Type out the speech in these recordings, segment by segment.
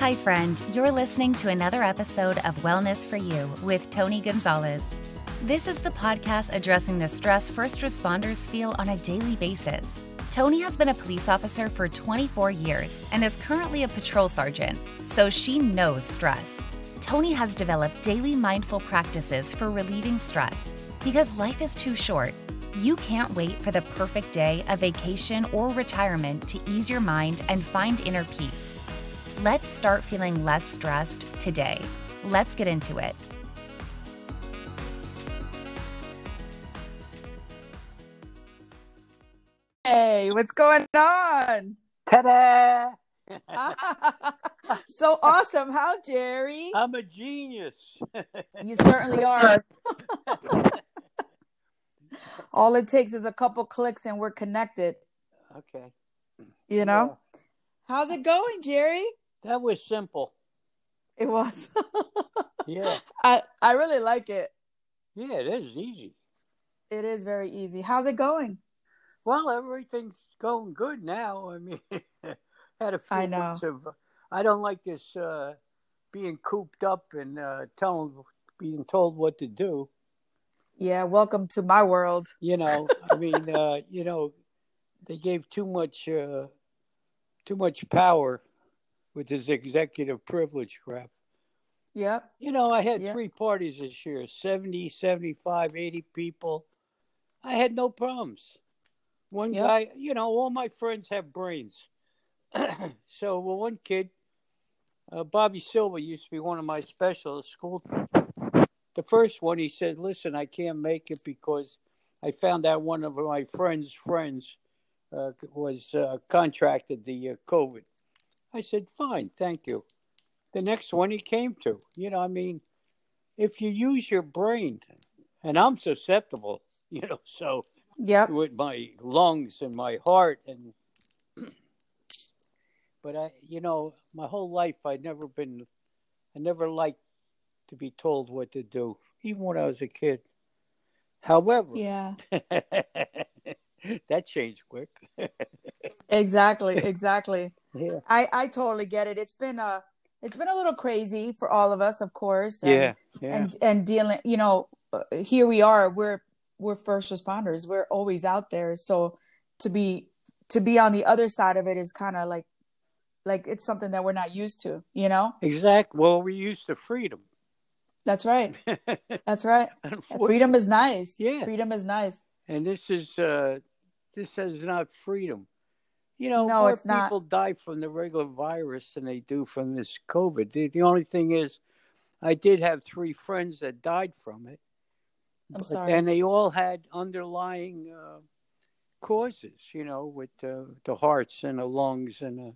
Hi, friend. You're listening to another episode of Wellness for You with Tony Gonzalez. This is the podcast addressing the stress first responders feel on a daily basis. Tony has been a police officer for 24 years and is currently a patrol sergeant, so she knows stress. Tony has developed daily mindful practices for relieving stress because life is too short. You can't wait for the perfect day, a vacation, or retirement to ease your mind and find inner peace. Let's start feeling less stressed today. Let's get into it. Hey, what's going on? Ta-da! so awesome. How, Jerry? I'm a genius. You certainly are. All it takes is a couple clicks and we're connected, okay. you know? How's it going, Jerry? That was simple. It was. Yeah. I I really like it. Yeah, it is easy. It is very easy. How's it going? Well, everything's going good now. I mean, had a few I know. months of. I don't like this uh, being cooped up and uh, telling, being told what to do. Yeah, welcome to my world. You know, I mean, uh, you know, they gave too much, uh, too much power with this executive privilege crap. Yep. You know, I had Yeah. three parties this year 70, 75, 80 people. I had no problems. One Yep. guy, you know, all my friends have brains. so, well, one kid, uh, Bobby Silva, used to be one of my specialists. School. The first one, he said, Listen, I can't make it because I found out one of my friend's friends uh, was uh, contracted the uh, COVID. I said, Fine, thank you the next one he came to. You know, I mean, if you use your brain, and I'm susceptible, you know, so Yep. with my lungs and my heart and but I you know, my whole life I'd never been I never liked to be told what to do, even when I was a kid. However, Yeah. that changed quick. Exactly. Exactly. yeah. I I totally get it. It's been a it's been a little crazy for all of us, of course. and- Yeah. Yeah. and and dealing you know uh, here we are we're we're first responders we're always out there so to be to be on the other side of it is kind of like like it's something that we're not used to you know exactly. Well, we're used to freedom. that's right that's right freedom is nice Yeah. freedom is nice and this is uh this is not freedom. You know No, more it's not. people die from the regular virus than they do from this covid. The, the only thing is i did have three friends that died from it. I'm but- sorry. and they all had underlying uh, causes you know with uh, the hearts and the lungs and uh,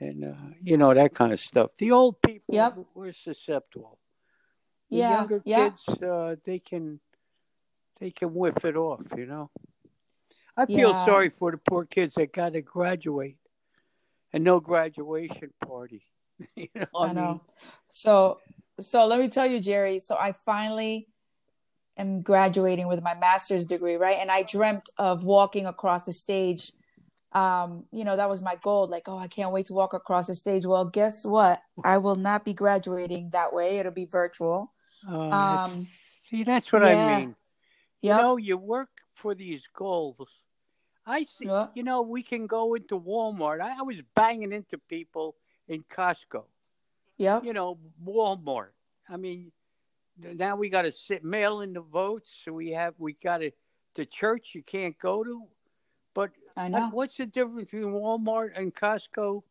and uh, you know that kind of stuff. The old people Yep. were susceptible. The yeah younger yeah. kids uh, they can they can whiff it off you know i feel Yeah. sorry for the poor kids that got to graduate and no graduation party you know I know. So so let me tell you, Jerry. So I finally am graduating with my master's degree, right? And I dreamt of walking across the stage. Um, you know, that was my goal. Like, oh, I can't wait to walk across the stage. Well, guess what? I will not be graduating that way. It'll be virtual. Uh, Um, see that's what yeah. i mean you Yep. know you work for these goals i see Yeah. you know we can go into walmart I, I was banging into people in costco Yep. you know, Walmart. I mean, now we got to sit mail in the votes. So we have we got to the church you can't go to. But I know. what's the difference between Walmart and Costco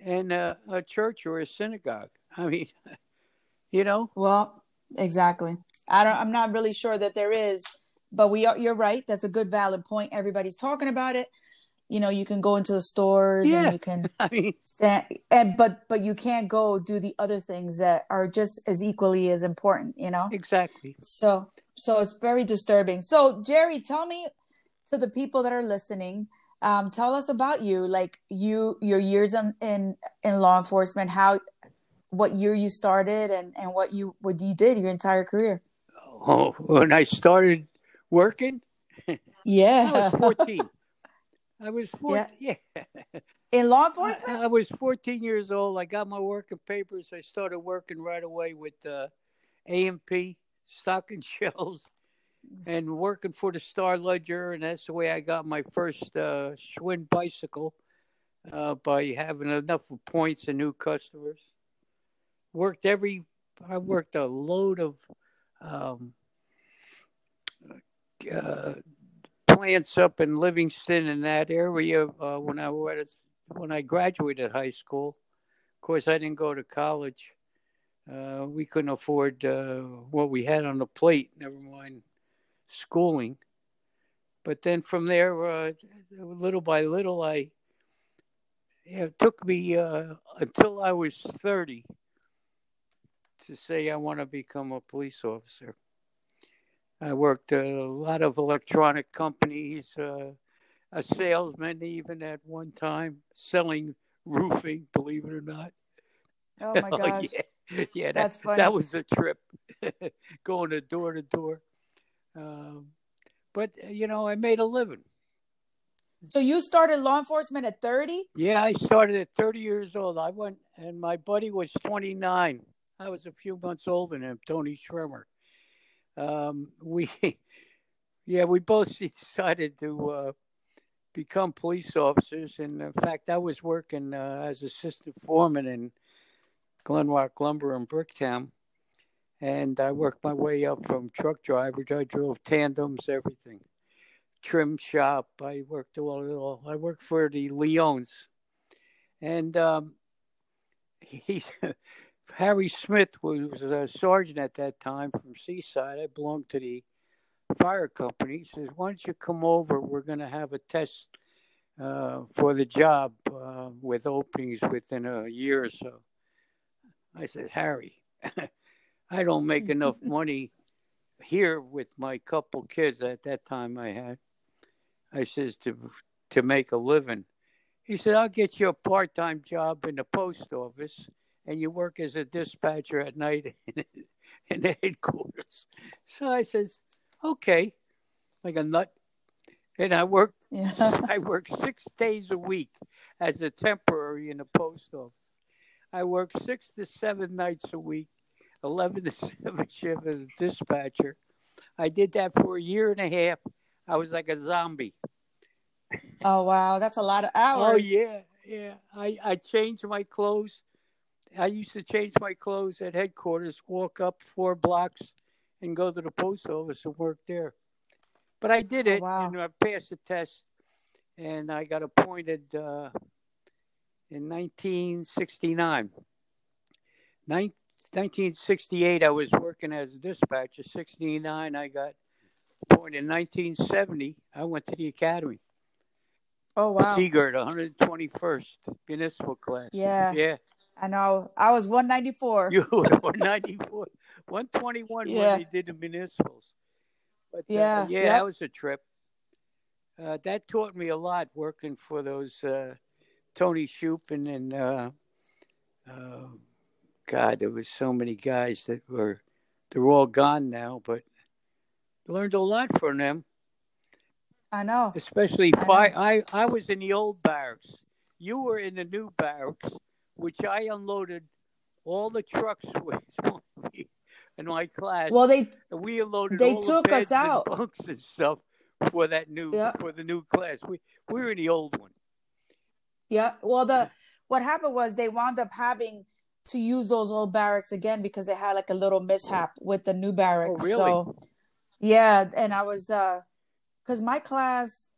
and uh, a church or a synagogue? I mean, you know, Well, exactly. I don't. I'm not really sure that there is, but we are. You're right. That's a good, valid point. Everybody's talking about it. You know, you can go into the stores Yeah. and you can I mean, stand, and but but you can't go do the other things that are just as equally as important. You know. exactly. So so it's very disturbing. So Jerry, tell me to the people that are listening. Um, tell us about you, like you, your years in, in in law enforcement, how, what year you started, and and what you what you did your entire career. Oh, when I started working, Yeah, I was 14. I was 14. Yeah. in law I, enforcement? I was 14 years old. I got my working papers. I started working right away with uh, A&P, stock and shells, and working for the Star Ledger. And that's the way I got my first uh, Schwinn bicycle uh, by having enough points and new customers. Worked every, I worked a load of um, uh, plants up in Livingston in that area uh, when I when I graduated high school. Of course, I didn't go to college. Uh, we couldn't afford uh, what we had on the plate. Never mind schooling. But then from there, uh, little by little, I it took me uh, until I was thirty to say I want to become a police officer. I worked a lot of electronic companies, uh, a salesman even at one time, selling roofing, believe it or not. Oh my gosh. yeah, yeah that, That's funny. that was the trip, going to door to door. Um, but, you know, I made a living. So you started law enforcement at 30? Yeah, I started at 30 years old. I went, and my buddy was 29. I was a few months older than him, Tony Schremer. Um, we, yeah, we both decided to uh, become police officers. And in fact, I was working uh, as assistant foreman in Glenrock Lumber in Bricktown. And I worked my way up from truck driver. I drove tandems, everything. Trim shop. I worked all, all I worked for the Leones. And um, he, Harry Smith was a sergeant at that time from Seaside. I belonged to the fire company. He says, "Why don't you come over? We're going to have a test uh, for the job uh, with openings within a year or so." I says, "Harry, I don't make enough money here with my couple kids at that time I had." I says to to make a living. He said, "I'll get you a part-time job in the post office." And you work as a dispatcher at night in, in the headquarters. So I says, okay, like a nut. And I worked, Yeah. I worked six days a week as a temporary in the post office. I worked six to seven nights a week, 11 to 7 shift as a dispatcher. I did that for a year and a half. I was like a zombie. Oh wow, that's a lot of oh, hours. Oh yeah, yeah. I I changed my clothes. I used to change my clothes at headquarters, walk up four blocks, and go to the post office and work there. But I did Oh, it, wow. and I passed the test, and I got appointed uh, in 1969. Nin- 1968, I was working as a dispatcher. 69, I got appointed. In 1970, I went to the academy. Oh wow. Sea Girt, 121st municipal class. Yeah. Yeah. I know. I was 194. You were 194, 121 Yeah. when they did the municipals. But uh, Yeah, yeah, yep. that was a trip. Uh, that taught me a lot working for those uh, Tony Shupin and uh, uh, God, there was so many guys that were they're all gone now, but learned a lot from them. I know. especially I know. fi- I I was in the old barracks. You were in the new barracks, which I unloaded all the trucks with in my class. Well, they we unloaded they all took the us beds and out. bunks and stuff for that new Yeah. for the new class. We we were in the old one. yeah. Well, the what happened was they wound up having to use those old barracks again because they had like a little mishap with the new barracks. Oh, really? So yeah, and I was uh because my class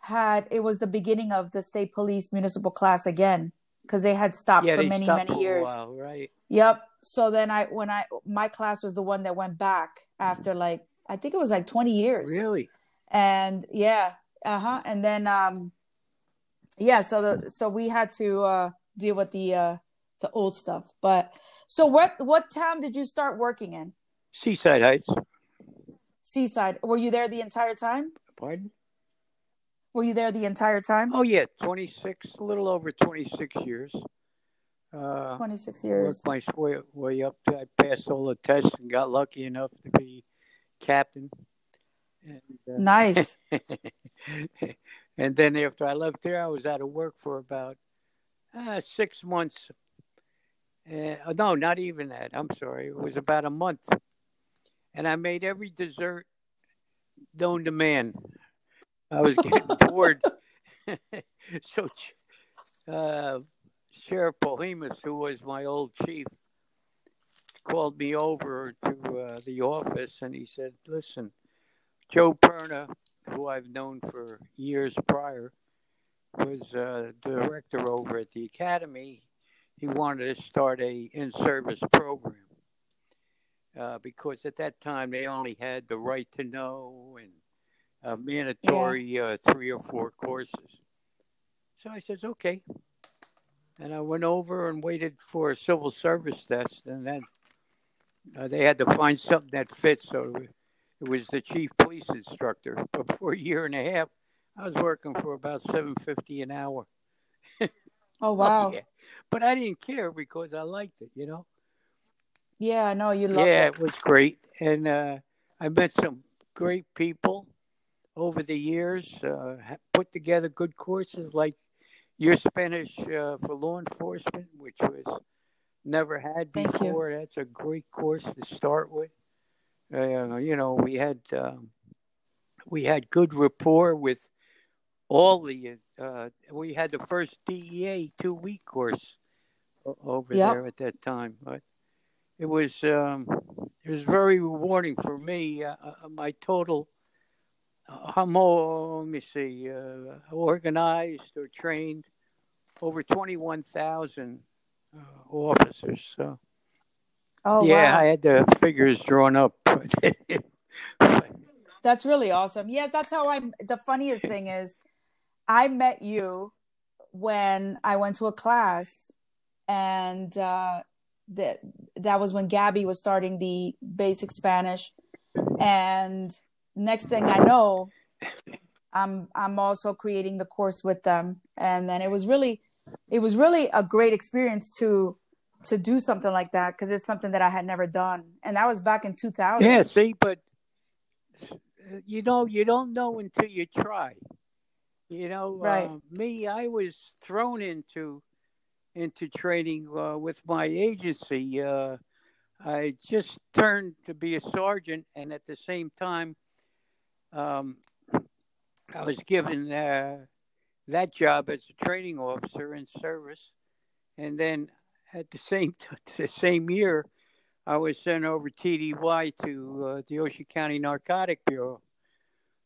had it was the beginning of the state police municipal class again because they had stopped yeah, for many stopped many years. while, right? Yep. So then I when I my class was the one that went back after like I think it was like 20 years. Really? And yeah, uh-huh. And then um yeah, so the so we had to uh deal with the uh the old stuff. But so what what town did you start working in? Seaside Heights. Seaside. Were you there the entire time? Pardon? Were you there the entire time? Oh yeah, twenty six, a little over twenty six years. Uh, 26 years. worked my way, way up. I passed all the tests and got lucky enough to be captain. And, uh, Nice. and then after I left there, I was out of work for about uh, six months. Uh, no, not even that. I'm sorry. It was about a month. And I made every dessert known to man. I was getting bored. so, uh, Sheriff Polhemus, who was my old chief, called me over to uh, the office and he said, Listen, Joe Perna, who I've known for years prior, was uh, director over at the academy. He wanted to start a in-service program uh, because at that time they only had the right to know and a mandatory yeah. uh, three or four courses. So I says, okay. And I went over and waited for a civil service test, and then uh, they had to find something that fits. So it was the chief police instructor. But for a year and a half, I was working for about seven fifty an hour. oh wow! Oh, yeah. But I didn't care because I liked it, you know. Yeah, no, you loved yeah, it. it was great, and uh, I met some great people over the years. Uh, put together good courses like your Spanish uh, for law enforcement, which was never had before. That's a great course to start with. Uh, you know, we had um, we had good rapport with all the. Uh, we had the first DEA two week course over yep. there at that time, but it was um, it was very rewarding for me. Uh, uh my total. How more, let me see, uh, organized or trained over 21,000 uh, officers. So, oh, yeah, wow. I had the figures drawn up. that's really awesome. Yeah, that's how I'm. The funniest thing is, I met you when I went to a class, and uh, that that was when Gabby was starting the basic Spanish, and next thing I know, I'm I'm also creating the course with them, and then it was really it was really a great experience to to do something like that because it's something that I had never done, and that was back in 2000. Yeah, see, but you know, you don't know until you try. You know, right? Uh, me, I was thrown into into training uh, with my agency. Uh, I just turned to be a sergeant, and at the same time, um, I was given uh, that job as a training officer in service, and then at the same t- the same year, I was sent over TDY to uh, the Ocean County Narcotic Bureau.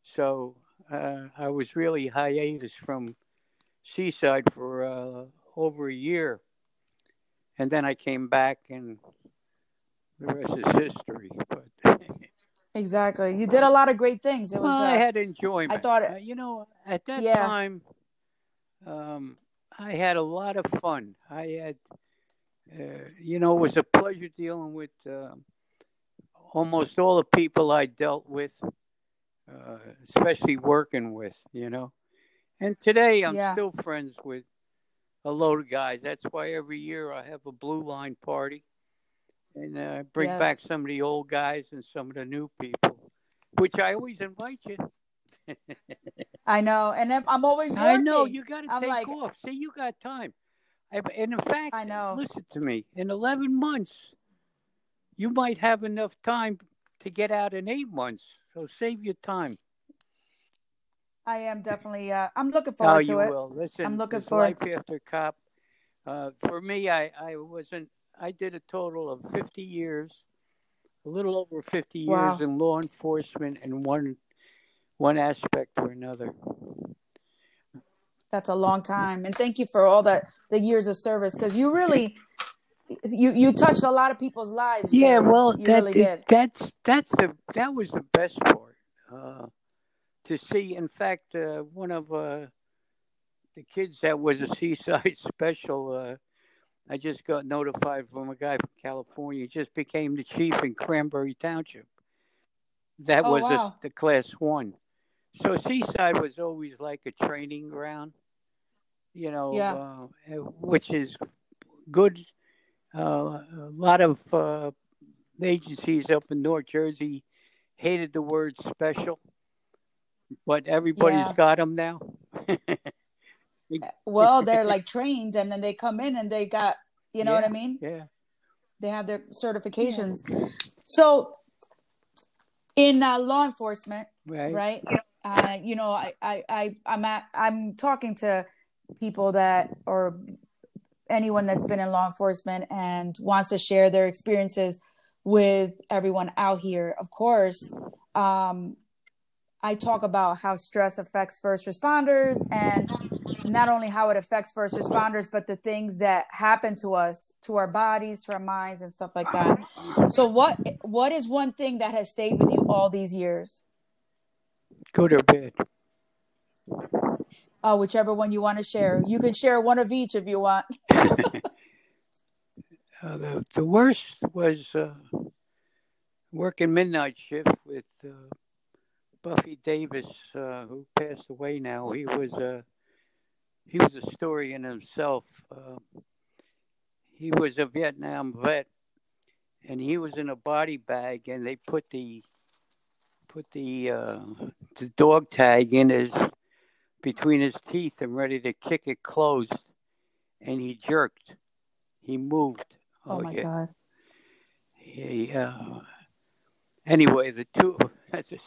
So uh, I was really hiatus from Seaside for uh, over a year, and then I came back, and the rest is history. But exactly, you did a lot of great things. It was. Well, I uh, had enjoyment. I thought, uh, you know, at that yeah. time, um, I had a lot of fun. I had, uh, you know, it was a pleasure dealing with uh, almost all the people I dealt with, uh, especially working with, you know. And today I'm yeah. still friends with a load of guys. That's why every year I have a blue line party and uh, bring yes. back some of the old guys and some of the new people, which I always invite you. I know, and I'm always. Working. I know you got to take like, off. See, you got time. And in fact, I know. Listen to me. In 11 months, you might have enough time to get out in eight months. So save your time. I am definitely. Uh, I'm looking forward oh, to you it. will. Listen, I'm looking this for life after cop. Uh, for me, I I wasn't. I did a total of 50 years, a little over 50 years wow. in law enforcement, in one one aspect or another. That's a long time, and thank you for all that the years of service because you really. You you touched a lot of people's lives. Yeah, well, that really that's that's the that was the best part. Uh, to see. In fact, uh, one of uh, the kids that was a Seaside special, uh, I just got notified from a guy from California. Just became the chief in Cranberry Township. That oh, was wow. a, the class one. So Seaside was always like a training ground, you know, yeah. uh, which is good. Uh, a lot of uh, agencies up in North Jersey hated the word special but everybody's yeah. got them now. well, they're like trained, and then they come in and they got, you know yeah, what I mean? Yeah. They have their certifications. So, in uh, law enforcement, Right. right? Uh, you know, I, I, I, I'm at, I'm talking to people that or anyone that's been in law enforcement and wants to share their experiences with everyone out here. Of course, um, I talk about how stress affects first responders and not only how it affects first responders, but the things that happen to us, to our bodies, to our minds, and stuff like that. So, what what is one thing that has stayed with you all these years? Good or bad? Uh, whichever one you want to share. You can share one of each if you want. Uh, the, the worst was uh, working midnight shift with uh, Buffy Davis, uh, who passed away now. He was a he was a story in himself. Uh, he was a Vietnam vet, and he was in a body bag, and they put the put the uh, the dog tag in his between his teeth and ready to kick it closed, and he jerked. He moved. Oh, my yeah. god. He, uh, anyway, the two. That's just,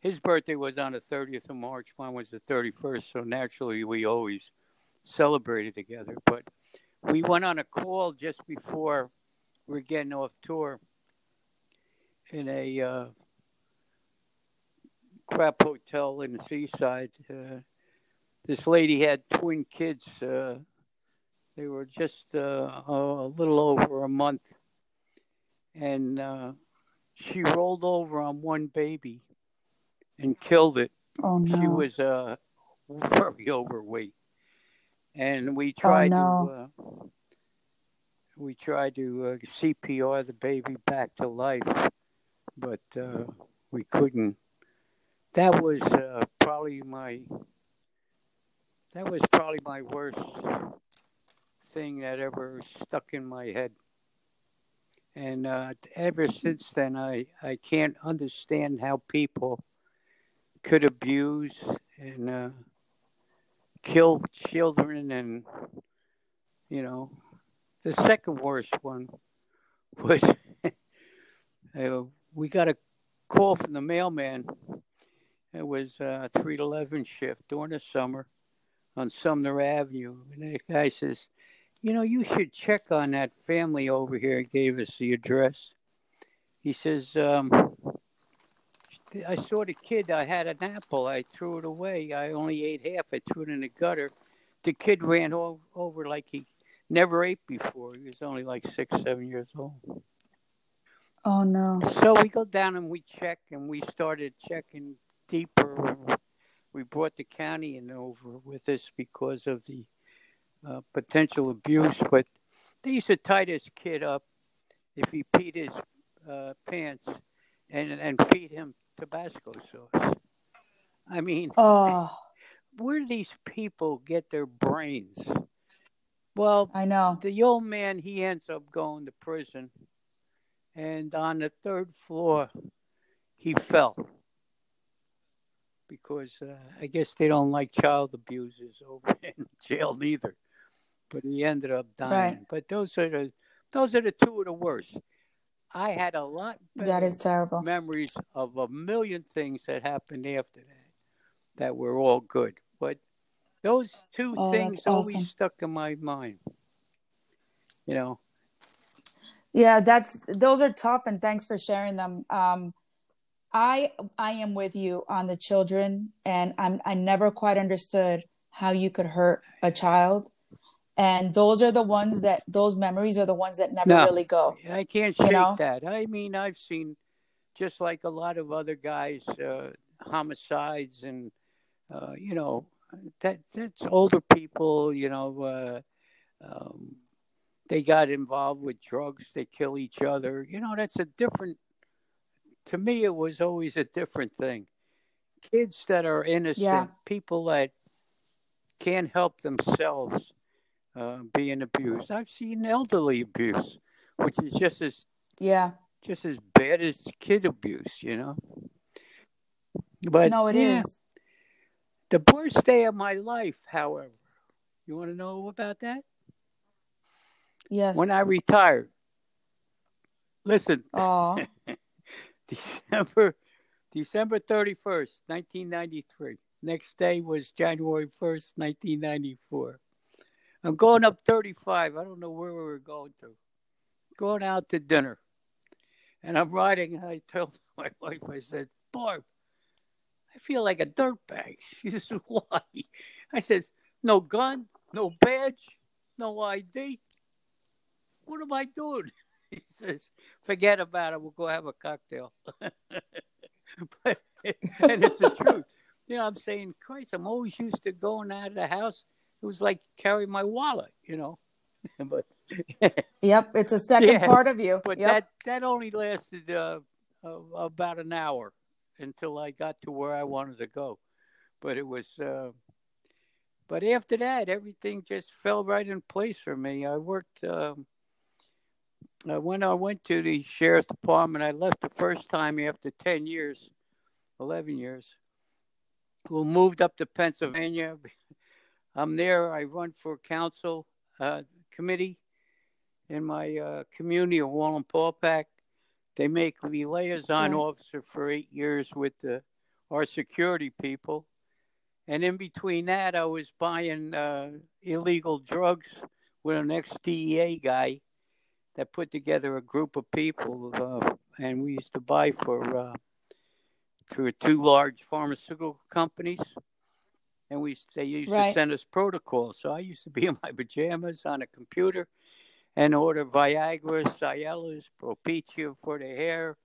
his birthday was on the 30th of March. Mine was the 31st. So naturally, we always celebrated together. But we went on a call just before we were getting off tour in a uh, crap hotel in the seaside. Uh, this lady had twin kids. Uh, they were just uh, a little over a month. And uh, she rolled over on one baby and killed it. Oh no. She was uh, very overweight. And we tried no. to uh, we tried to uh, CPR the baby back to life, but uh, we couldn't. That was uh, probably my that was probably my worst thing that ever stuck in my head. And uh, ever since then, I, I can't understand how people could abuse and uh, kill children. And, you know, the second worst one was uh, we got a call from the mailman. It was a 3 to 11 shift during the summer on Sumner Avenue. And the guy says, You know, you should check on that family over here. He gave us the address. He says, um, I saw the kid. I had an apple. I threw it away. I only ate half. I threw it in the gutter. The kid ran o- over like he never ate before. He was only like six, seven years old. Oh no. So we go down and we check, and we started checking deeper. We brought the county in over with us because of the uh, potential abuse, but they used to tie this kid up if he peed his uh, pants and and feed him Tabasco sauce. I mean, Oh, where do these people get their brains? Well, I know. the old man he ends up going to prison and on the third floor he fell because uh, i guess they don't like child abusers over in jail neither but he ended up dying Right. but those are the those are the two of the worst i had a lot That is terrible. memories of a million things that happened after that that were all good but those two Oh, things always awesome. stuck in my mind you know Yeah, that's those are tough and thanks for sharing them. Um I I am with you on the children and I'm I never quite understood how you could hurt a child. And those are the ones that those memories are the ones that never No. really go. I can't You shake know? that. I mean, I've seen just like a lot of other guys, uh, homicides, and uh, you know, that that's older people. You know, uh, um, they got involved with drugs. They kill each other. You know, that's a different. To me, it was always a different thing. Kids that are innocent, Yeah. people that can't help themselves, uh, being abused. I've seen elderly abuse, which is just as Yeah. just as bad as kid abuse, you know. But no, it is. yeah, The worst day of my life, however, You want to know about that? Yes. When I retired. Listen, Oh, December December 31st, 1993. Next day was January 1st, 1994. I'm going up 35. I don't know where we were going to. Going out to dinner. And I'm riding, and I tell my wife, I said, Barb, I feel like a dirtbag. She says, Why? I says, No gun, no badge, no ID. What am I doing? He says, Forget about it. We'll go have a cocktail. but, and it's the truth. You know, I'm saying, Christ, I'm always used to going out of the house. It was like carrying my wallet, you know. but yep. It's a second Yeah, part of you. but yep. that that only lasted uh, uh, about an hour until I got to where I wanted to go. But it was. Uh, but after that, everything just fell right in place for me. I worked. Um, uh, when I went to the sheriff's department, I left the first time after ten years, eleven years. We moved up to Pennsylvania. I'm there. I run for council uh, committee in my uh, community of Wallenpaupack. They make me liaison Right. officer for eight years with the, our security people. And in between that, I was buying uh, illegal drugs with an ex DEA guy that put together a group of people. Uh, and we used to buy for uh, two large pharmaceutical companies. And we they used Right. to send us protocols. So I used to be in my pajamas on a computer and order Viagra, Cialis, Propecia for the hair.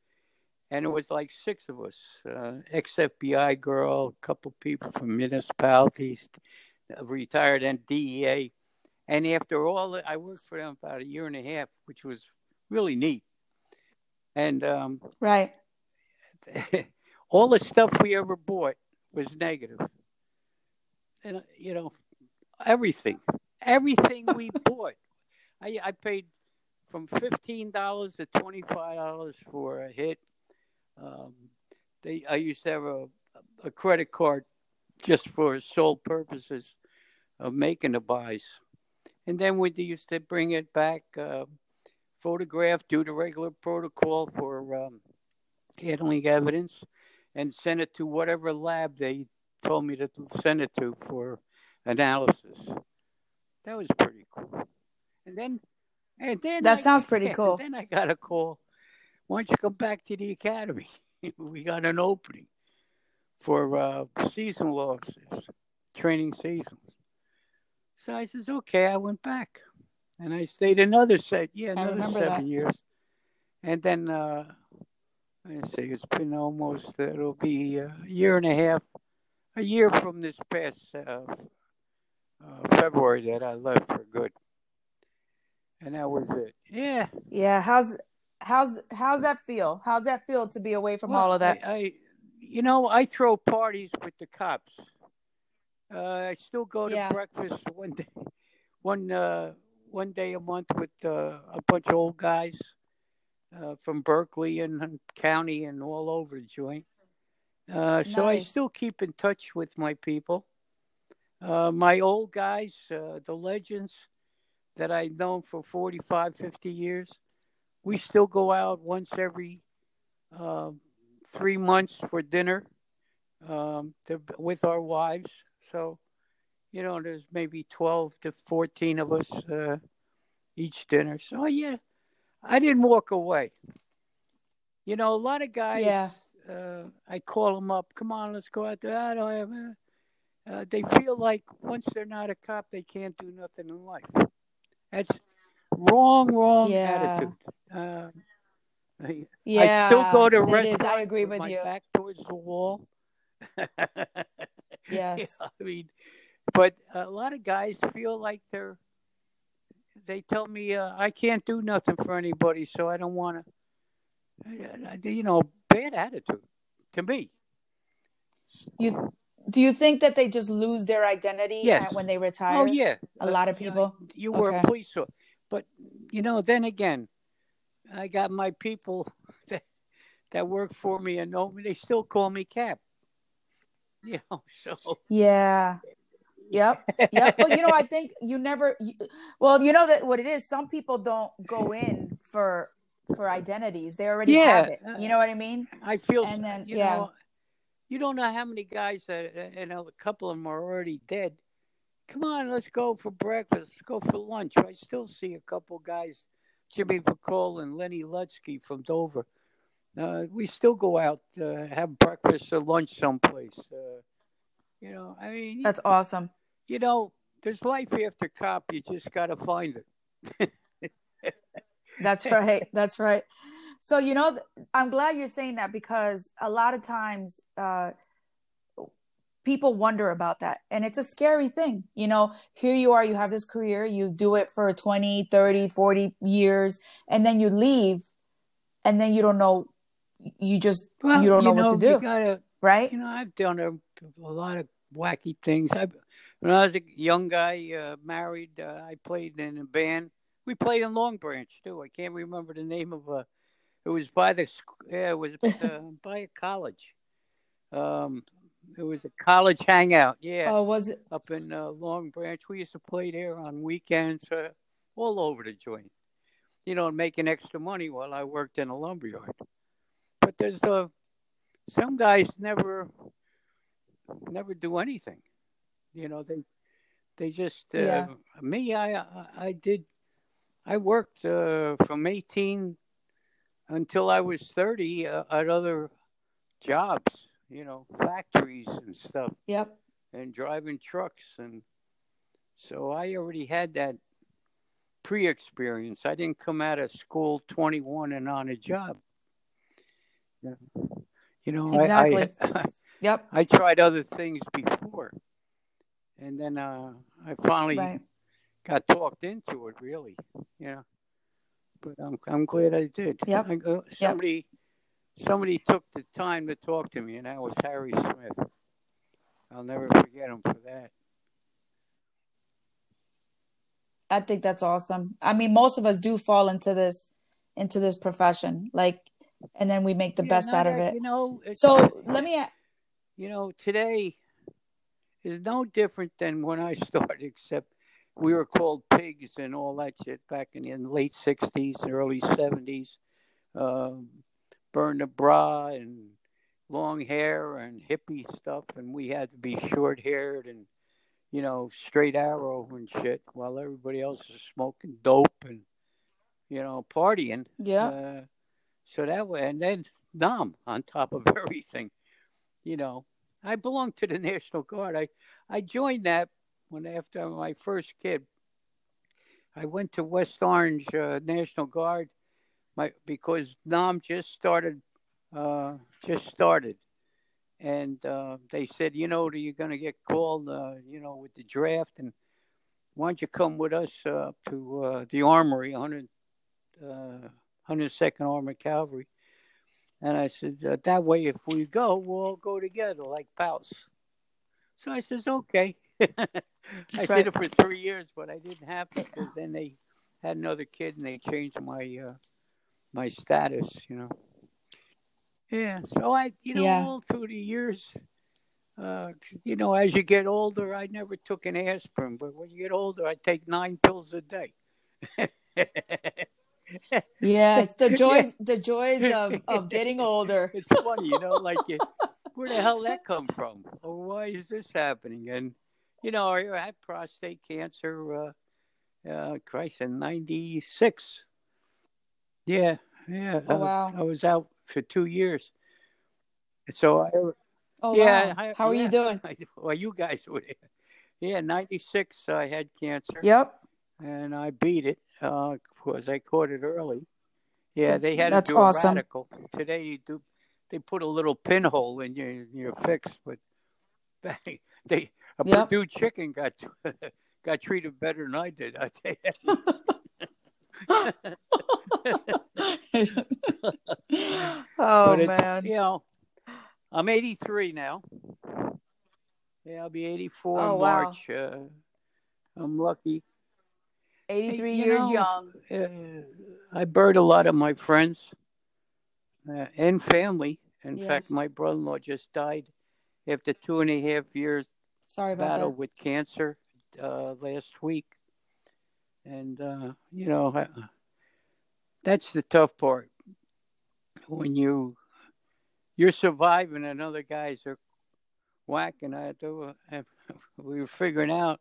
And it was like six of us, uh, ex FBI girl, a couple people from municipalities, retired NDEA. And after all, I worked for them about a year and a half, which was really neat. And um, right. all the stuff we ever bought was negative. And, you know, everything, everything we bought. I, I paid from $15 to $25 for a hit. Um, they, I used to have a, a credit card just for sole purposes of making the buys. And then we used to bring it back, uh, photograph, do the regular protocol for um, handling evidence, and send it to whatever lab they told me to send it to for analysis. That was pretty cool. And then, and then That I- sounds pretty cool. Then I got a call. Why don't you come back to the academy? we got an opening for uh, seasonal officers, training seasons. So I says, okay. I went back, and I stayed another set, yeah, another seven that. years, and then uh, I say it's been almost it'll be a year and a half, a year from this past uh, uh, February that I left for good, and that was it. Yeah, Yeah. How's how's how's that feel? How's that feel to be away from Well, all of that? I, I, you know, I throw parties with the cops. Uh, I still go to Yeah. breakfast one day, one uh, one day a month with uh, a bunch of old guys uh, from Berkeley and, and county and all over the joint. Uh, So I still keep in touch with my people. Uh, my old guys, uh, the legends that I've known for 45, 50 years, we still go out once every uh, three months for dinner um, to, with our wives. So, you know, there's maybe 12 to 14 of us uh, each dinner. So, yeah, I didn't walk away. You know, a lot of guys, Yeah. Uh, I call them up, come on, let's go out there. I don't have, uh, uh, they feel like once they're not a cop, they can't do nothing in life. That's wrong, wrong Yeah. attitude. Uh, I, Yeah. I still go to restaurants I agree with my you. back towards the wall. Yes. Yeah, I mean, but a lot of guys feel like they're. They tell me uh, I can't do nothing for anybody, so I don't want to. You know, bad attitude to me. You do you think that they just lose their identity Yes. when they oh, retire? Oh yeah, A lot of you know, people? You were a police officer, but you know, then again, I got my people that that work for me and know me. They still call me Cap. You know, so Yeah. Yep. Yep. well, you know, I think you never. You, well, you know that what it is. Some people don't go in for for identities. They already Yeah, have it. You know what I mean? I feel, And then- you yeah. know, you don't know how many guys that, uh, you know, a couple of them are already dead. Come on, let's go for breakfast. Let's go for lunch. I still see a couple guys, Jimmy McCall and Lenny Lutsky from Dover. Uh, we still go out, uh, have breakfast or lunch someplace. Uh, you know, I mean, That's awesome. you know, there's life after cop. You just got to find it. That's right. That's right. So you know, I'm glad you're saying that because a lot of times uh, people wonder about that, and it's a scary thing. You know, here you are, you have this career, you do it for 20, 30, 40 years, and then you leave, and then you don't know. You just Well, you don't know, what to do, gotta, right? you know, I've done a, a lot of wacky things. I, when I was a young guy, uh, married, uh, I played in a band. We played in Long Branch too. I can't remember the name of a. It was by the yeah, it was uh, by a college. Um, it was a college hangout. Yeah, Oh, was it? up in uh, Long Branch. We used to play there on weekends, uh, all over the joint. You know, making extra money while I worked in a lumberyard. But there's uh, some guys never, never do anything. You know, they, they just uh, Yeah. me. I, I I did. I worked uh, from 18 until I was 30 uh, at other jobs. You know, factories and stuff Yep. and driving trucks and so I already had that pre-experience. I didn't come out of school 21 and on a job. Yeah. You know, I- Exactly. I, Yep. I, tried other things before, and then uh, I finally Right. Got talked into it. Really, you know. But I'm I'm glad I did. Yep. I, uh, somebody somebody took the time to talk to me, and that was Harry Smith. I'll never forget him for that. I think that's awesome. I mean, most of us do fall into this into this profession, like, and then we make the Yeah, best no, out of it. You know, So let me. you know, today is no different than when I started, except we were called pigs and all that shit back in the late '60s, early '70s. Um, burn the bra and long hair and hippie stuff, and we had to be short haired and you know straight arrow and shit, while everybody else is smoking dope and you know partying. Yeah. Uh, so that way, and then Nam on top of everything. You know, I belonged to the National Guard. I I joined that when after my first kid. I went to West Orange uh, National Guard, my because Nam just started, uh, just started, and uh, they said, you know, you're going to get called, uh, you know, with the draft, and why don't you come with us uh, to uh, the Armory, 100, uh, 102nd Armored Cavalry? And I said, that way, if we go, we'll all go together like pals. So I says, okay. I did it for three years, but I didn't have to because then they had another kid and they changed my uh, my status, you know. Yeah, so I, you know, Yeah. all through the years, uh, you know, as you get older, I never took an aspirin, but when you get older, I take nine pills a day. Yeah, it's the joys, the joys of of getting older. It's funny, you know, like you, where the hell that come from? Or why is this happening? And you know, I had prostate cancer. Uh, uh, Christ, in '96. Yeah, yeah. Oh, I- wow. I, was out for two years. So I, Oh yeah. wow! I- How are yeah. you doing? I, well, you guys were there. Yeah, '96. I had cancer. Yep. and I beat it because I caught it early. Yeah, they had That's to do awesome. a radical. Today you do, they put a little pinhole in you, you're fixed. But they a Yep. Perdue chicken got got treated better than I did. I tell you. oh man! you know, I'm 83 now. Yeah, I'll be 84 Oh, in wow. March. Uh, I'm lucky. Eighty-three you years know, young. uh, I buried a lot of my friends uh, and family. In fact, my brother-in-law just died after two and a half years Sorry about battle that. with cancer uh, last week, and uh, you know I, that's the tough part. When you you're surviving and other guys are whacking at the, we were figuring out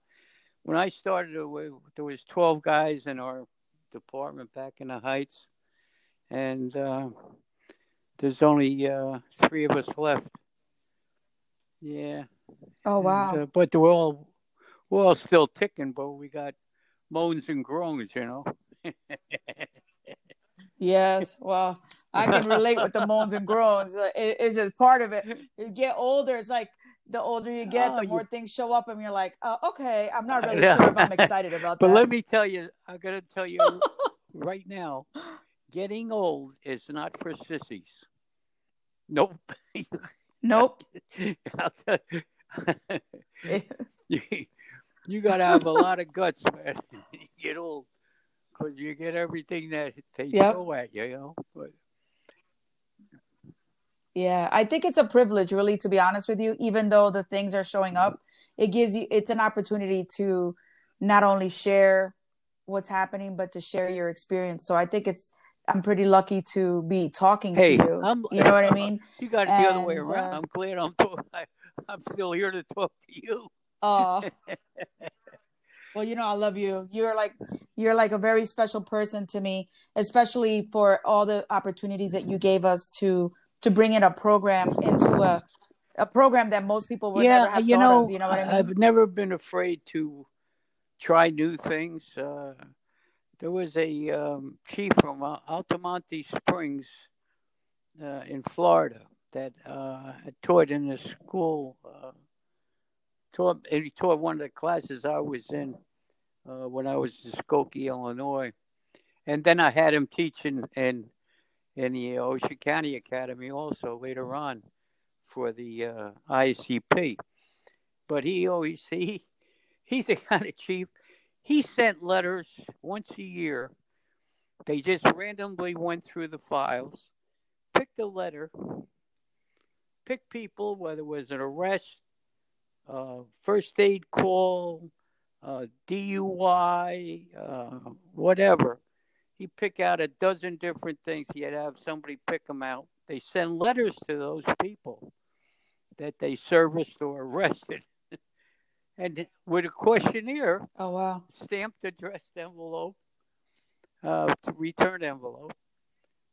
when I started there was 12 guys in our department back in the Heights. And uh, there's only uh, three of us left. Yeah Oh wow. and, uh, but we're all we're all still ticking but we got moans and groans you know Yes. Well, I can relate with the moans and groans. It, it's just part of it. You get older. It's like the older you get, Oh, the you- more things show up, and you're like, oh, okay, I'm not really sure if I'm excited about But that. But let me tell you, I'm gonna tell you right now, getting old is not for sissies. Nope. Nope. You, got to have a lot of guts, man. You get old because you get everything that they Yep. throw at you, you know. But Yeah, I think it's a privilege, really, to be honest with you. Even though the things are showing up, it gives you it's an opportunity to not only share what's happening, but to share your experience. So I think it's I'm pretty lucky to be talking Hey, to you. I'm- you know what I mean? you got it the other way around. uh, I'm glad I'm talk- I, I'm still here to talk to you. Oh. well, you know, I love you. You're like you're like a very special person to me, especially for all the opportunities that you gave us to to bring in a program into a a program that most people would never have you thought know, of. You know what I mean? I've never been afraid to try new things. Uh, there was a um, chief from Altamonte Springs uh, in Florida that uh, taught in a school. Uh, taught, he taught one of the classes I was in uh, when I was in Skokie, Illinois, and then I had him teaching in in the Ocean County Academy also later on for the uh, ICP. But he always he he's the kind of chief. He sent letters once a year. They just randomly went through the files, picked a letter, picked people, whether it was an arrest, uh, first aid call, uh, DUI, uh, whatever. He'd pick out a dozen different things. He'd have somebody pick them out. They send letters to those people that they serviced or arrested. and with a questionnaire, oh wow. stamped addressed envelope, uh, return envelope.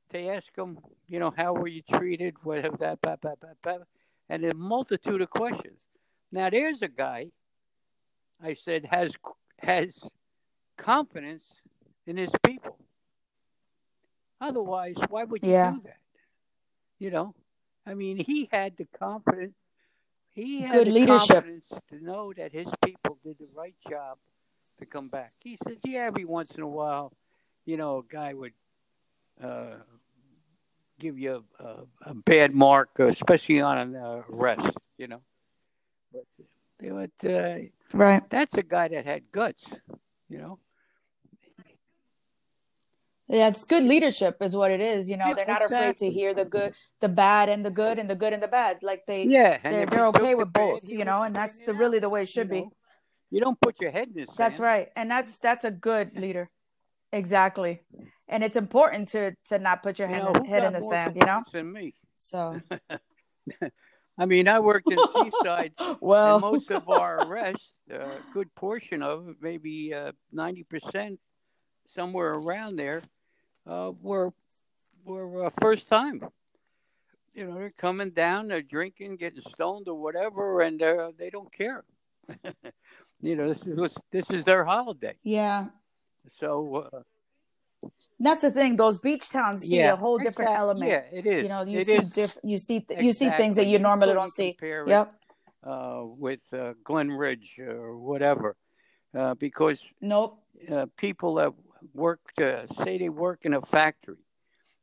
They ask them, you know, how were you treated? Whatever that, blah, blah, blah, blah, and a multitude of questions. Now there's a guy. I said has has confidence in his people. Otherwise, why would you Yeah. do that? You know, I mean, he had the confidence. He had Good the leadership. confidence to know that his people did the right job to come back. He says, yeah, every once in a while, you know, a guy would uh, give you a, a, a bad mark, especially on an uh, arrest, you know. But, but uh, Right. that's a guy that had guts, you know. Yeah, it's good leadership is what it is. You know, Yeah, they're not afraid to hear the good, the bad, and the good, and the good and the bad. Like they, Yeah, they're they're okay with both. You know, and that's the really the way it you should be. You don't put your head in sand. That's right, and that's that's a good leader. Exactly, and it's important to to not put your You head know, in, head in the sand. You know, than me? so I mean, I worked in Seaside, well, most of our arrests, a good portion of it, maybe uh, ninety percent, somewhere around there, uh, were were uh, first time. You know, they're coming down, they're drinking, getting stoned, or whatever, and uh, they don't care. you know, this is this is their holiday. yeah, So uh, that's the thing. Those beach towns see yeah, a whole different exact- element. Yeah, it is. You know, you It see diff- you see th- you see things that you normally don't see. it, Yep. uh, with uh, Glen Ridge or whatever, uh, because Nope. uh, people that work, uh, say they work in a factory,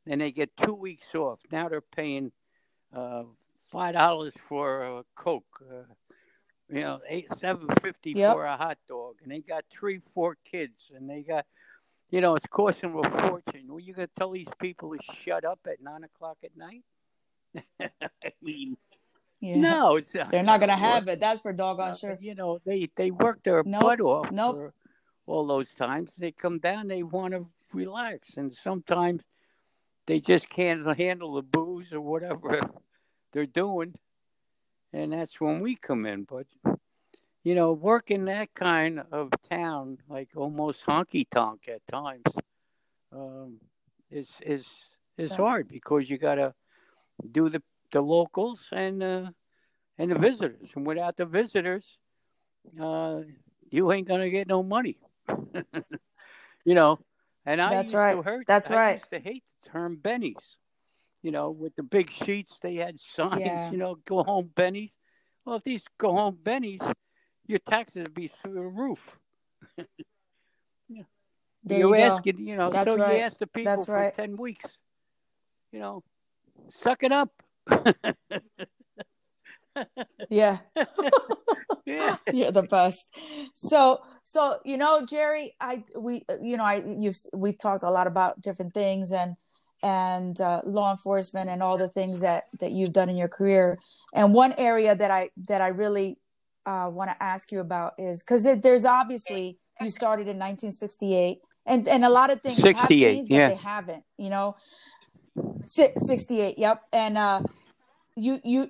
and they get two weeks off. Now they're paying uh, five dollars for a Coke, uh, you know, eight seven fifty Yep. for a hot dog, and they got three, four kids, and they got, you know, it's costing them a fortune. Well, you gonna tell these people to shut up at nine o'clock at night? I mean, Yeah. No, it's not. They're not gonna gonna work. have it. That's for doggone Uh, sure. You know, they they work their Nope, butt off nope. for all those times. They come down, they want to relax, and sometimes they just can't handle the booze or whatever they're doing, and that's when we come in. But you know, working that kind of town, like almost honky tonk at times, um, is is is hard because you got to do the the locals and uh, and the visitors, and without the visitors, uh, you ain't gonna get no money. you know, and I That's used right. to hurt. That's I right. used to hate the term bennies. You know, with the big sheets, they had signs. Yeah. You know, go home bennies. Well, if these go home bennies, your taxes would be through the roof. There you you it, you know, That's so right. you ask the people That's for right. ten weeks. You know, suck it up. Yeah. yeah. You're the best. So, so you know, Jerry, I we you know, I you've we've talked a lot about different things and and uh, law enforcement and all the things that that you've done in your career. And one area that I that I really uh, want to ask you about is because there's obviously you started in 1968, and and a lot of things have 68, changed, yeah. they haven't. You know, Si- 68. Yep. And uh, you you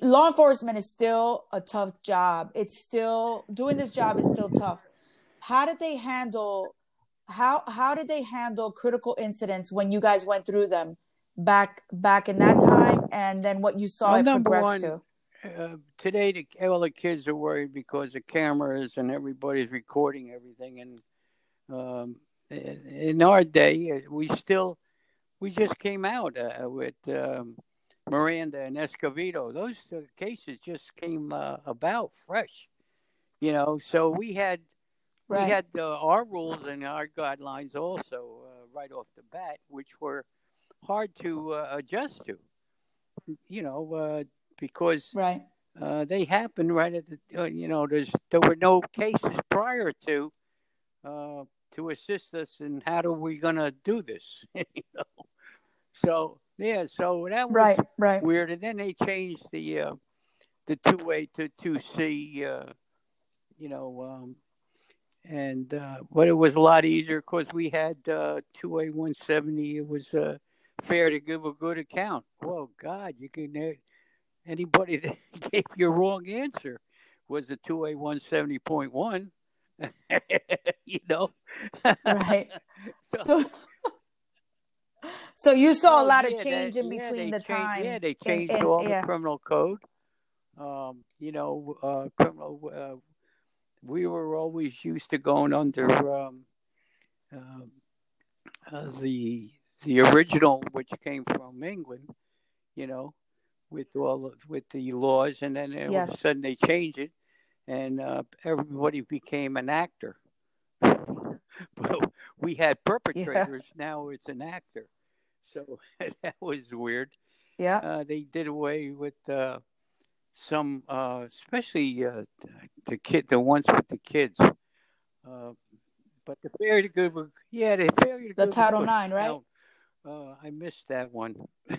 law enforcement is still a tough job. It's still doing this job is still tough. How did they handle how how did they handle critical incidents when you guys went through them back back in that time and then what you saw Well, it progress one, to? Uh, today, the, all the kids are worried because the cameras and everybody's recording everything. And um, in our day, uh, we still we just came out uh, with um, Miranda and Escobedo. Those uh, cases just came uh, about fresh, you know. So we had Right. we had uh, our rules and our guidelines also uh, right off the bat, which were hard to uh, adjust to, you know, uh, because Right. uh, they happened right at the, uh, you know, there's there were no cases prior to uh, to assist us in how are we going to do this, you know. So yeah, so that was Right. Right. weird, and then they changed the uh, the two A to two C, uh, you know, um, and uh, but it was a lot easier because we had uh, two A one seventy. It was uh, fair to give a good account. Well, God, you can uh, anybody that gave you a wrong answer was the two A one seventy point one. you know, Right. So So you saw a Oh, lot yeah, of change that- in between they the changed- time. Yeah, they and- changed and- all yeah. the criminal code. Um, you know, uh, criminal. Uh, we were always used to going under um, um uh, the the original, which came from England. You know, with all of- with the laws, and then all of a sudden they changed it, and uh, everybody became an actor. but we had perpetrators. Now it's an actor. So that was weird. Yeah. Uh, they did away with uh, some, uh, especially uh, the kid, the ones with the kids. Uh, but the fair to good, were- yeah, the fair to. The was Title good. IX, right? Now, uh, I missed that one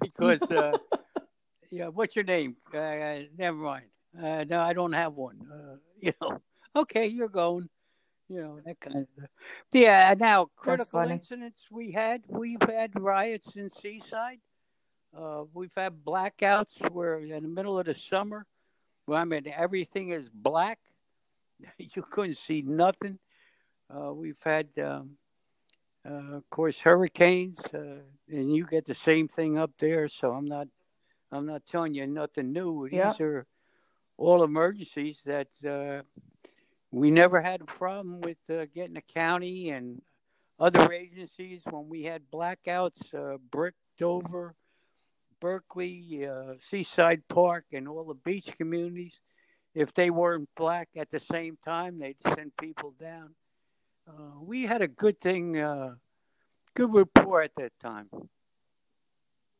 because, uh, yeah. What's your name? Uh, never mind. Uh, no, I don't have one. Uh, you know. Okay, you're going. You know that kind of. Yeah. Now, critical incidents we had. We've had riots in Seaside. Uh, we've had blackouts where in the middle of the summer, I mean everything is black. You couldn't see nothing. Uh, we've had, um, uh, of course, hurricanes, uh, and you get the same thing up there. So I'm not, I'm not telling you nothing new. These Yeah. are all emergencies that uh, we never had a problem with uh, getting the county and other agencies when we had blackouts. Uh, Brick, Dover, Berkeley, uh, Seaside Park, and all the beach communities. If they weren't black at the same time, they'd send people down. Uh, we had a good thing, uh, good rapport at that time.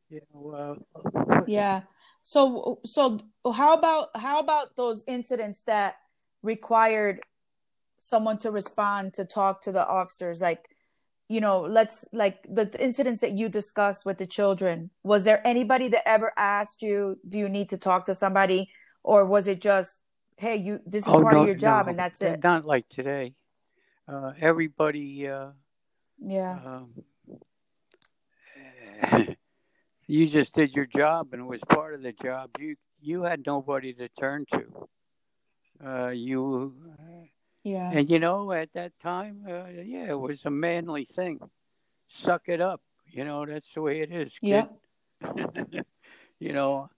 You know, uh, Yeah. So so how about how about those incidents that required someone to respond to talk to the officers like you know, let's like the, the incidents that you discussed with the children. Was there anybody that ever asked you, "Do you need to talk to somebody?" Or was it just, "Hey, you this is Oh, part no, of your job no, and that's it"? Not like today. Uh, everybody, uh, Yeah. um, you just did your job and it was part of the job. You you had nobody to turn to. Uh, you Yeah. and you know at that time, uh, yeah, it was a manly thing. Suck it up. You know that's the way it is. Kid. Yep. you know,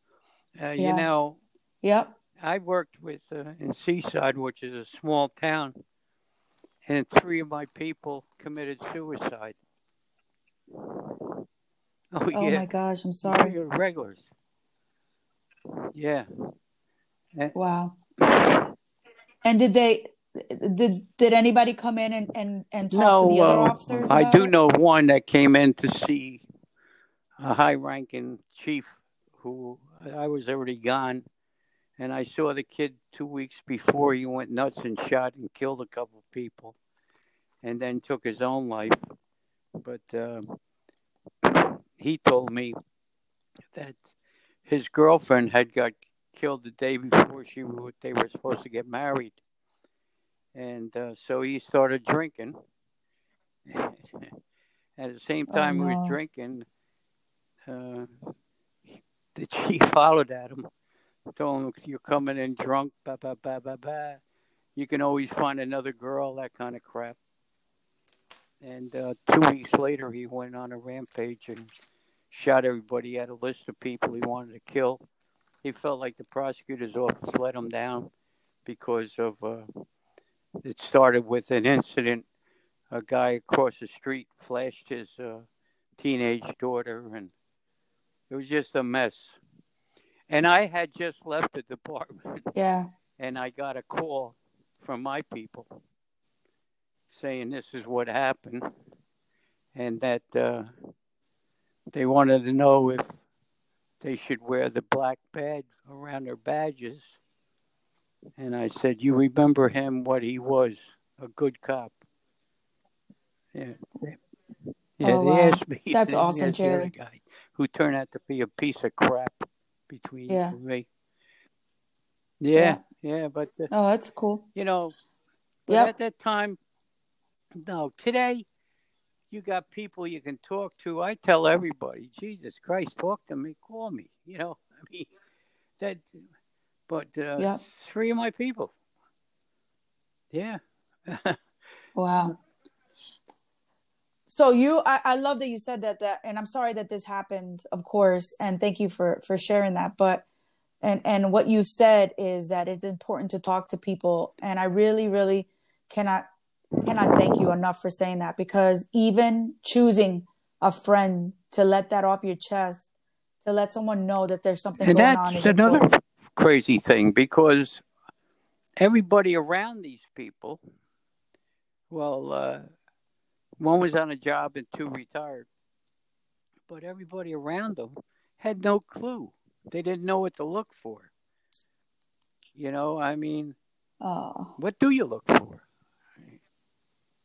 uh, you know. Yep. I worked with uh, in Seaside, which is a small town, and three of my people committed suicide. Oh Oh yeah, my gosh, I'm sorry. you're regulars. Yeah. Wow. And did they did did anybody come in and and and talk to the No, other uh, officers I do it? know one that came in to see a high-ranking chief who I was already gone, and I saw the kid two weeks before he went nuts and shot and killed a couple of people, and then took his own life. But um he told me that his girlfriend had got killed the day before she they were supposed to get married, and uh, so he started drinking. At the same Oh time he was no. drinking, uh, the chief hollered at him, told him, "You're coming in drunk, ba ba ba ba ba. You can always find another girl, that kind of crap." And uh, two weeks later, he went on a rampage and shot everybody. He had a list of people he wanted to kill. He felt like the prosecutor's office let him down because of uh, it started with an incident. A guy across the street flashed his uh, teenage daughter, and it was just a mess. And I had just left the department, Yeah. and I got a call from my people saying this is what happened, and that uh, they wanted to know if they should wear the black badge around their badges. And I said, You remember him, what he was, a good cop. Yeah. Yeah, Oh they wow. asked me. That's awesome, the Jerry. guy, who turned out to be a piece of crap between Yeah. and me. Yeah. Yeah, yeah, but uh, Oh, that's cool. you know, Yep. at that time, no. Today, you got people you can talk to. I tell everybody, Jesus Christ, talk to me, call me. You know, I mean, that. But uh, Yep. three of my people. Yeah. Wow. So you, I, I love that you said that. That, and I'm sorry that this happened, of course, and thank you for for sharing that. But, and and what you've said is that it's important to talk to people, and I really, really cannot cannot thank you enough for saying that because even choosing a friend to let that off your chest, to let someone know that there's something and going on is another important. Crazy thing because everybody around these people, well, uh, one was on a job and two retired, but everybody around them had no clue. They didn't know what to look for. You know, I mean, Oh, what do you look for?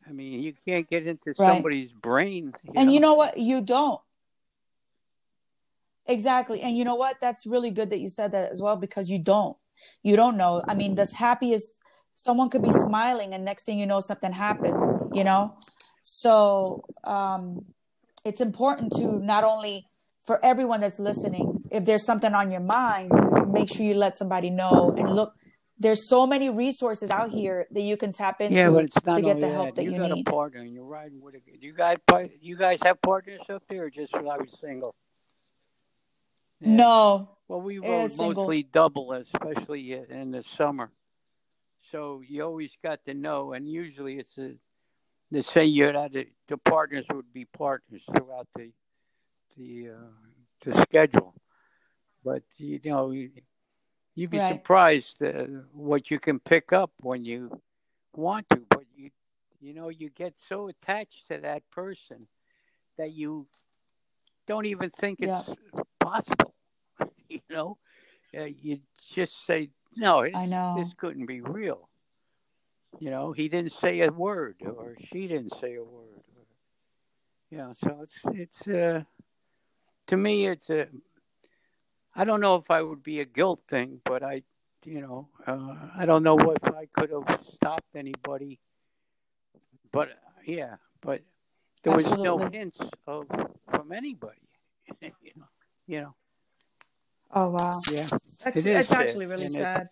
I mean, you can't get into Right. somebody's brain. You and know? you know what? You don't. Exactly. And you know what? That's really good that you said that as well because you don't. You don't know. I mean, this happy as someone could be smiling and next thing you know something happens, you know? So, um it's important to not only for everyone that's listening, if there's something on your mind, make sure you let somebody know and look there's so many resources out here that you can tap into Yeah, but it's not to get the help that. that you you got need. a partner and you're riding with a. You guys, you guys have partners up there, or just when I was single? Yeah. No. Well, we rode mostly double, especially in the summer. So you always got to know, and usually it's a. They say you had to, the partners would be partners throughout the the uh, the schedule, but you know you, you'd be Right. surprised uh, what you can pick up when you want to, but you you know you get so attached to that person that you don't even think Yeah. It's possible. you know, uh, you just say no. It's, I know. this couldn't be real. You know, he didn't say a word, or she didn't say a word. You know, so it's it's uh, to me it's a. I don't know if I would be a guilt thing, but I, you know, uh, I don't know if I could have stopped anybody. But yeah, but there was no Absolutely. hints of from anybody. you know, you know, Oh wow. yeah. That's It that's actually really and sad.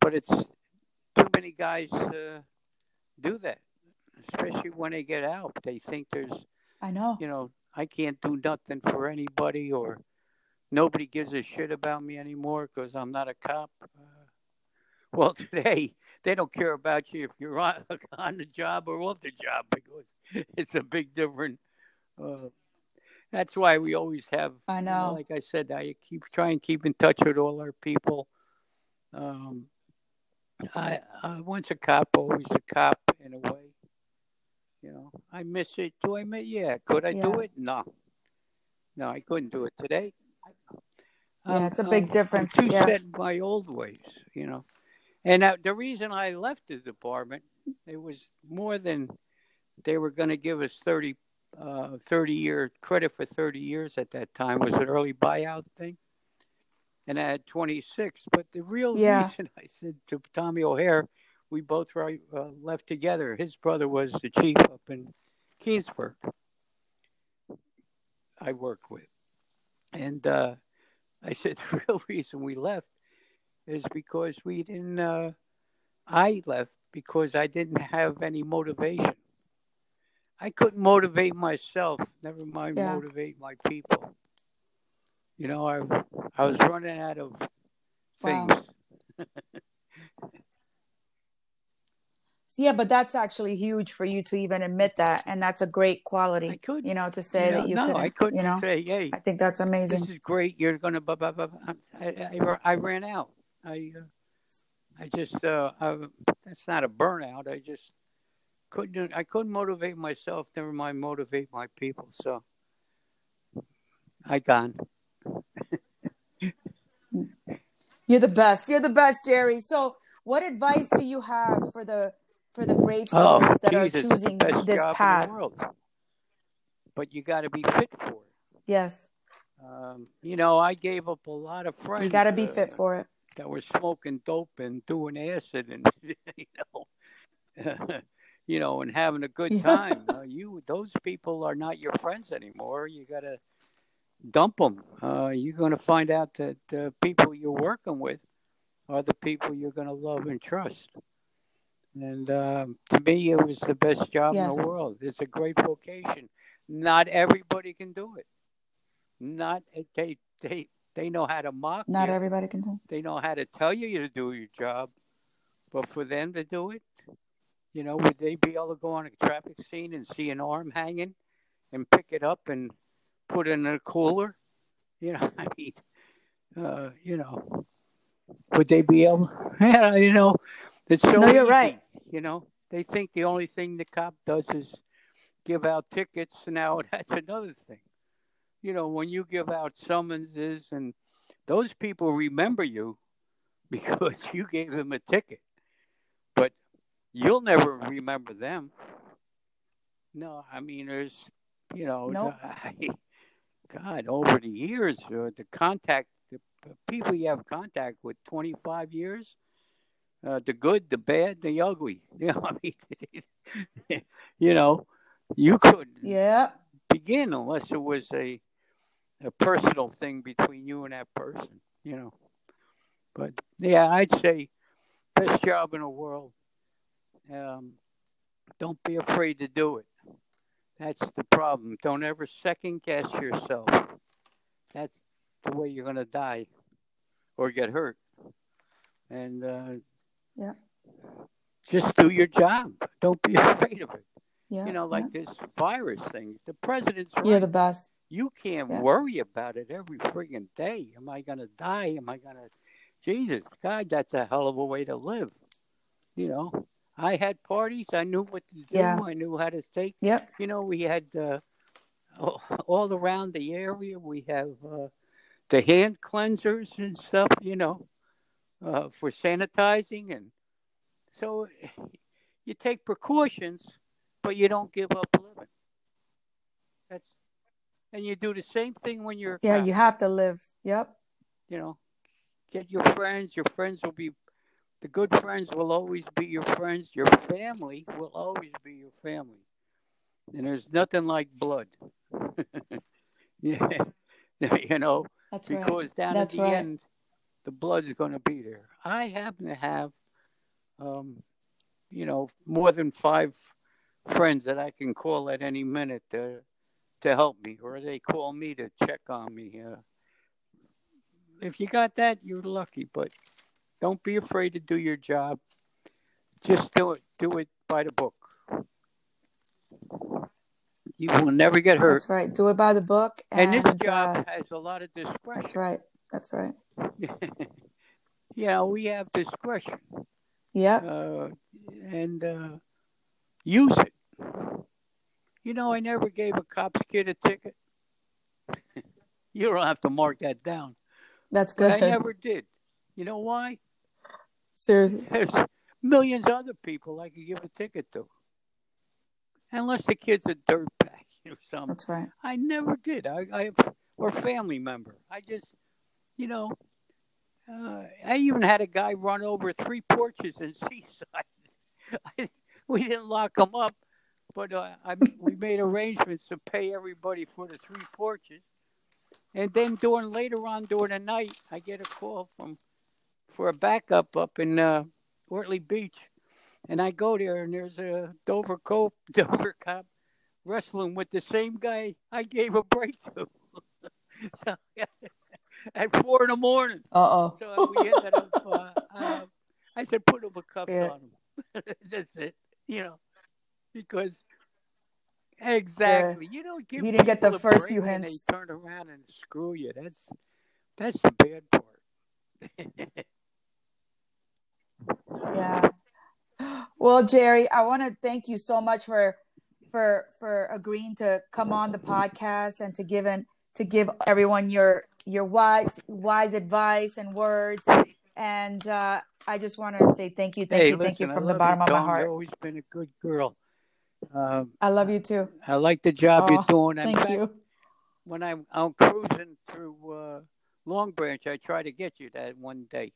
But it's too many guys uh, do that, especially when they get out. They think there's I know. you know, I can't do nothing for anybody or nobody gives a shit about me anymore because I'm not a cop. Uh, well, today they don't care about you if you're on, on the job or off the job because it's a big different. Uh, that's why we always have. I you know. like I said, I keep try and keep in touch with all our people. Um, I, I once a cop, always a cop in a way. You know, I miss it. Do I miss? Yeah. Could I do it? No. No, I couldn't do it today. Yeah, it's a big difference, I'm too yeah. set in my old ways, you know. And uh, the reason I left the department, it was more than they were going to give us 30, uh, 30 year credit for 30 years at that time was an early buyout thing. And I had 26. But the real Yeah. reason I said to Tommy O'Hare, we both right, uh, left together. His brother was the chief up in Keansburg. I worked with. And uh, I said the real reason we left is because we didn't. Uh, I left because I didn't have any motivation. I couldn't motivate myself. Never mind Yeah. motivate my people. You know, I I was running out of Wow. things. Yeah, but that's actually huge for you to even admit that, and that's a great quality. I couldn't. You know, to say you know, that you no, couldn't. I couldn't You know, say, "Hey, I think that's amazing. this is great. You're gonna." Blah, blah, blah. blah." I, I, I ran out. I uh, I just uh, I, that's not a burnout. I just couldn't. I couldn't motivate myself. Never mind motivate my people. So I gone. You're the best. You're the best, Jerry. So, what advice do you have for the for the brave souls Oh, that are Jesus, it's choosing this path? in the world. But you got to be fit for it. Yes, Um, you know, I gave up a lot of friends. you got to be uh, fit for it. that were smoking dope and doing acid and you know you know and having a good Yes. time. Uh, you those people are not your friends anymore. You got to dump them. Uh, you're going to find out that the people you're working with are the people you're going to love and trust. And um, to me it was the best job in the world. It's a great vocation. Not everybody can do it. Not they they they know how to mock Not you. everybody can do. they know how to tell you to do your job, but for them to do it, you know, would they be able to go on a traffic scene and see an arm hanging and pick it up and put it in a cooler? You know, I mean, uh, you know, would they be able? Yeah, you know, it's so. No, you're easy, right. You know, they think the only thing the cop does is give out tickets. Now that's another thing. You know, when you give out summonses and those people remember you because you gave them a ticket, you'll never remember them. No, I mean, there's, you know, Nope. I, God, over the years, uh, the contact, the people you have contact with 25 years, uh, the good, the bad, the ugly. You know, I mean, you know, you couldn't Yeah, begin unless it was a a personal thing between you and that person, you know. But yeah, I'd say best job in the world. Um, don't be afraid to do it. That's the problem. Don't ever second guess yourself. That's the way you're going to die or get hurt. And uh, Yeah. just do your job. Don't be afraid of it. yeah. You know, like yeah. this virus thing. The president's right. You're the best. You can't Yeah. worry about it every friggin' day. Am I going to die? Am I going to. Jesus, God, that's a hell of a way to live. You know, I had parties. I knew what to do. Yeah. I knew how to take. Yep. You know, we had uh, all- all around the area, we have uh, the hand cleansers and stuff, you know, uh, for sanitizing. And so you take precautions, but you don't give up living. That's and you do the same thing when you're Yeah, you have to live. Yep. you know get your friends your friends will be the good friends will always be your friends. Your family will always be your family. And there's nothing like blood. Yeah you know That's right. because down That's at the right. end the blood is going to be there. I happen to have um you know more than five friends that i can call at any minute to to help me or they call me to check on me uh, if you got that you're lucky but don't be afraid to do your job just do it do it by the book you will never get hurt That's right. Do it by the book. and And, this job uh, has a lot of discretion that's right. That's right. yeah, we have discretion Yeah. uh, and uh, use it. You know, I never gave a cop's kid a ticket. you don't have to mark that down. That's But good. I never did. You know why? Seriously. There's millions of other people I could give a ticket to. Unless the kid's a dirtbag or something. That's right. I never did. I, I or family member. I just, you know, uh, I even had a guy run over three porches in Seaside. I, we didn't lock him up, but uh, I, we made arrangements to pay everybody for the three porches. And then during later on during the night, I get a call from for a backup up in uh, Ortley Beach, and I go there and there's a Dover cop, Dover cop wrestling with the same guy I gave a break to. so, at four in the morning. Uh-oh. So oh. we ended up. Uh, uh, I said, put him a cuffs Yeah. on him. That's it. You know, because exactly, you don't give He didn't get the first few and hints. They turn around and screw you. That's that's the bad part. Yeah. Well, Jerry, I want to thank you so much for for for agreeing to come on the podcast and to give in, to give everyone your your wise wise advice and words. And uh, I just want to say thank you, thank hey, you, thank you from the bottom you, of my Dawn. You've heart. always been a good girl. Um, I love you too. I like the job you're Oh, doing. In Thank fact, you. when I'm I'm cruising through uh, Long Branch, I try to get you that one day.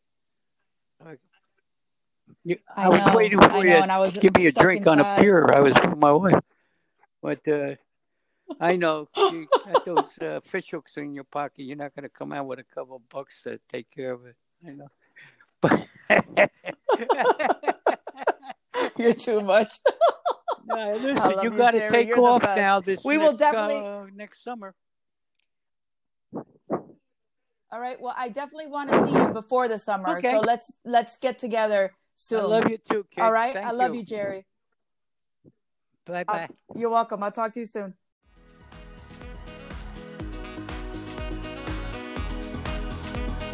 I, you, I, I was know, waiting for I you know, to and I was give me a drink on a pier. I was with my wife, but uh, I know you got those uh, fish hooks in your pocket. You're not going to come out with a couple of bucks to take care of it. I know, but You're too much. no, listen, you got to take off now. This We will definitely- uh, next summer. All right. Well, I definitely want to see you before the summer. Okay. So let's let's get together soon. I love you too, kid. All right. Thank I love you, Jerry. Bye I'll- bye. You're welcome. I'll talk to you soon.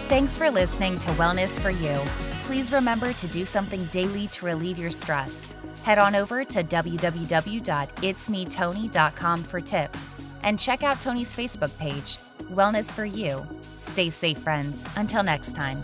Thanks for listening to Wellness for You. Please remember to do something daily to relieve your stress. Head on over to www.itsmetony.com for tips and check out Tony's Facebook page, wellness for you. Stay safe, friends. Until next time.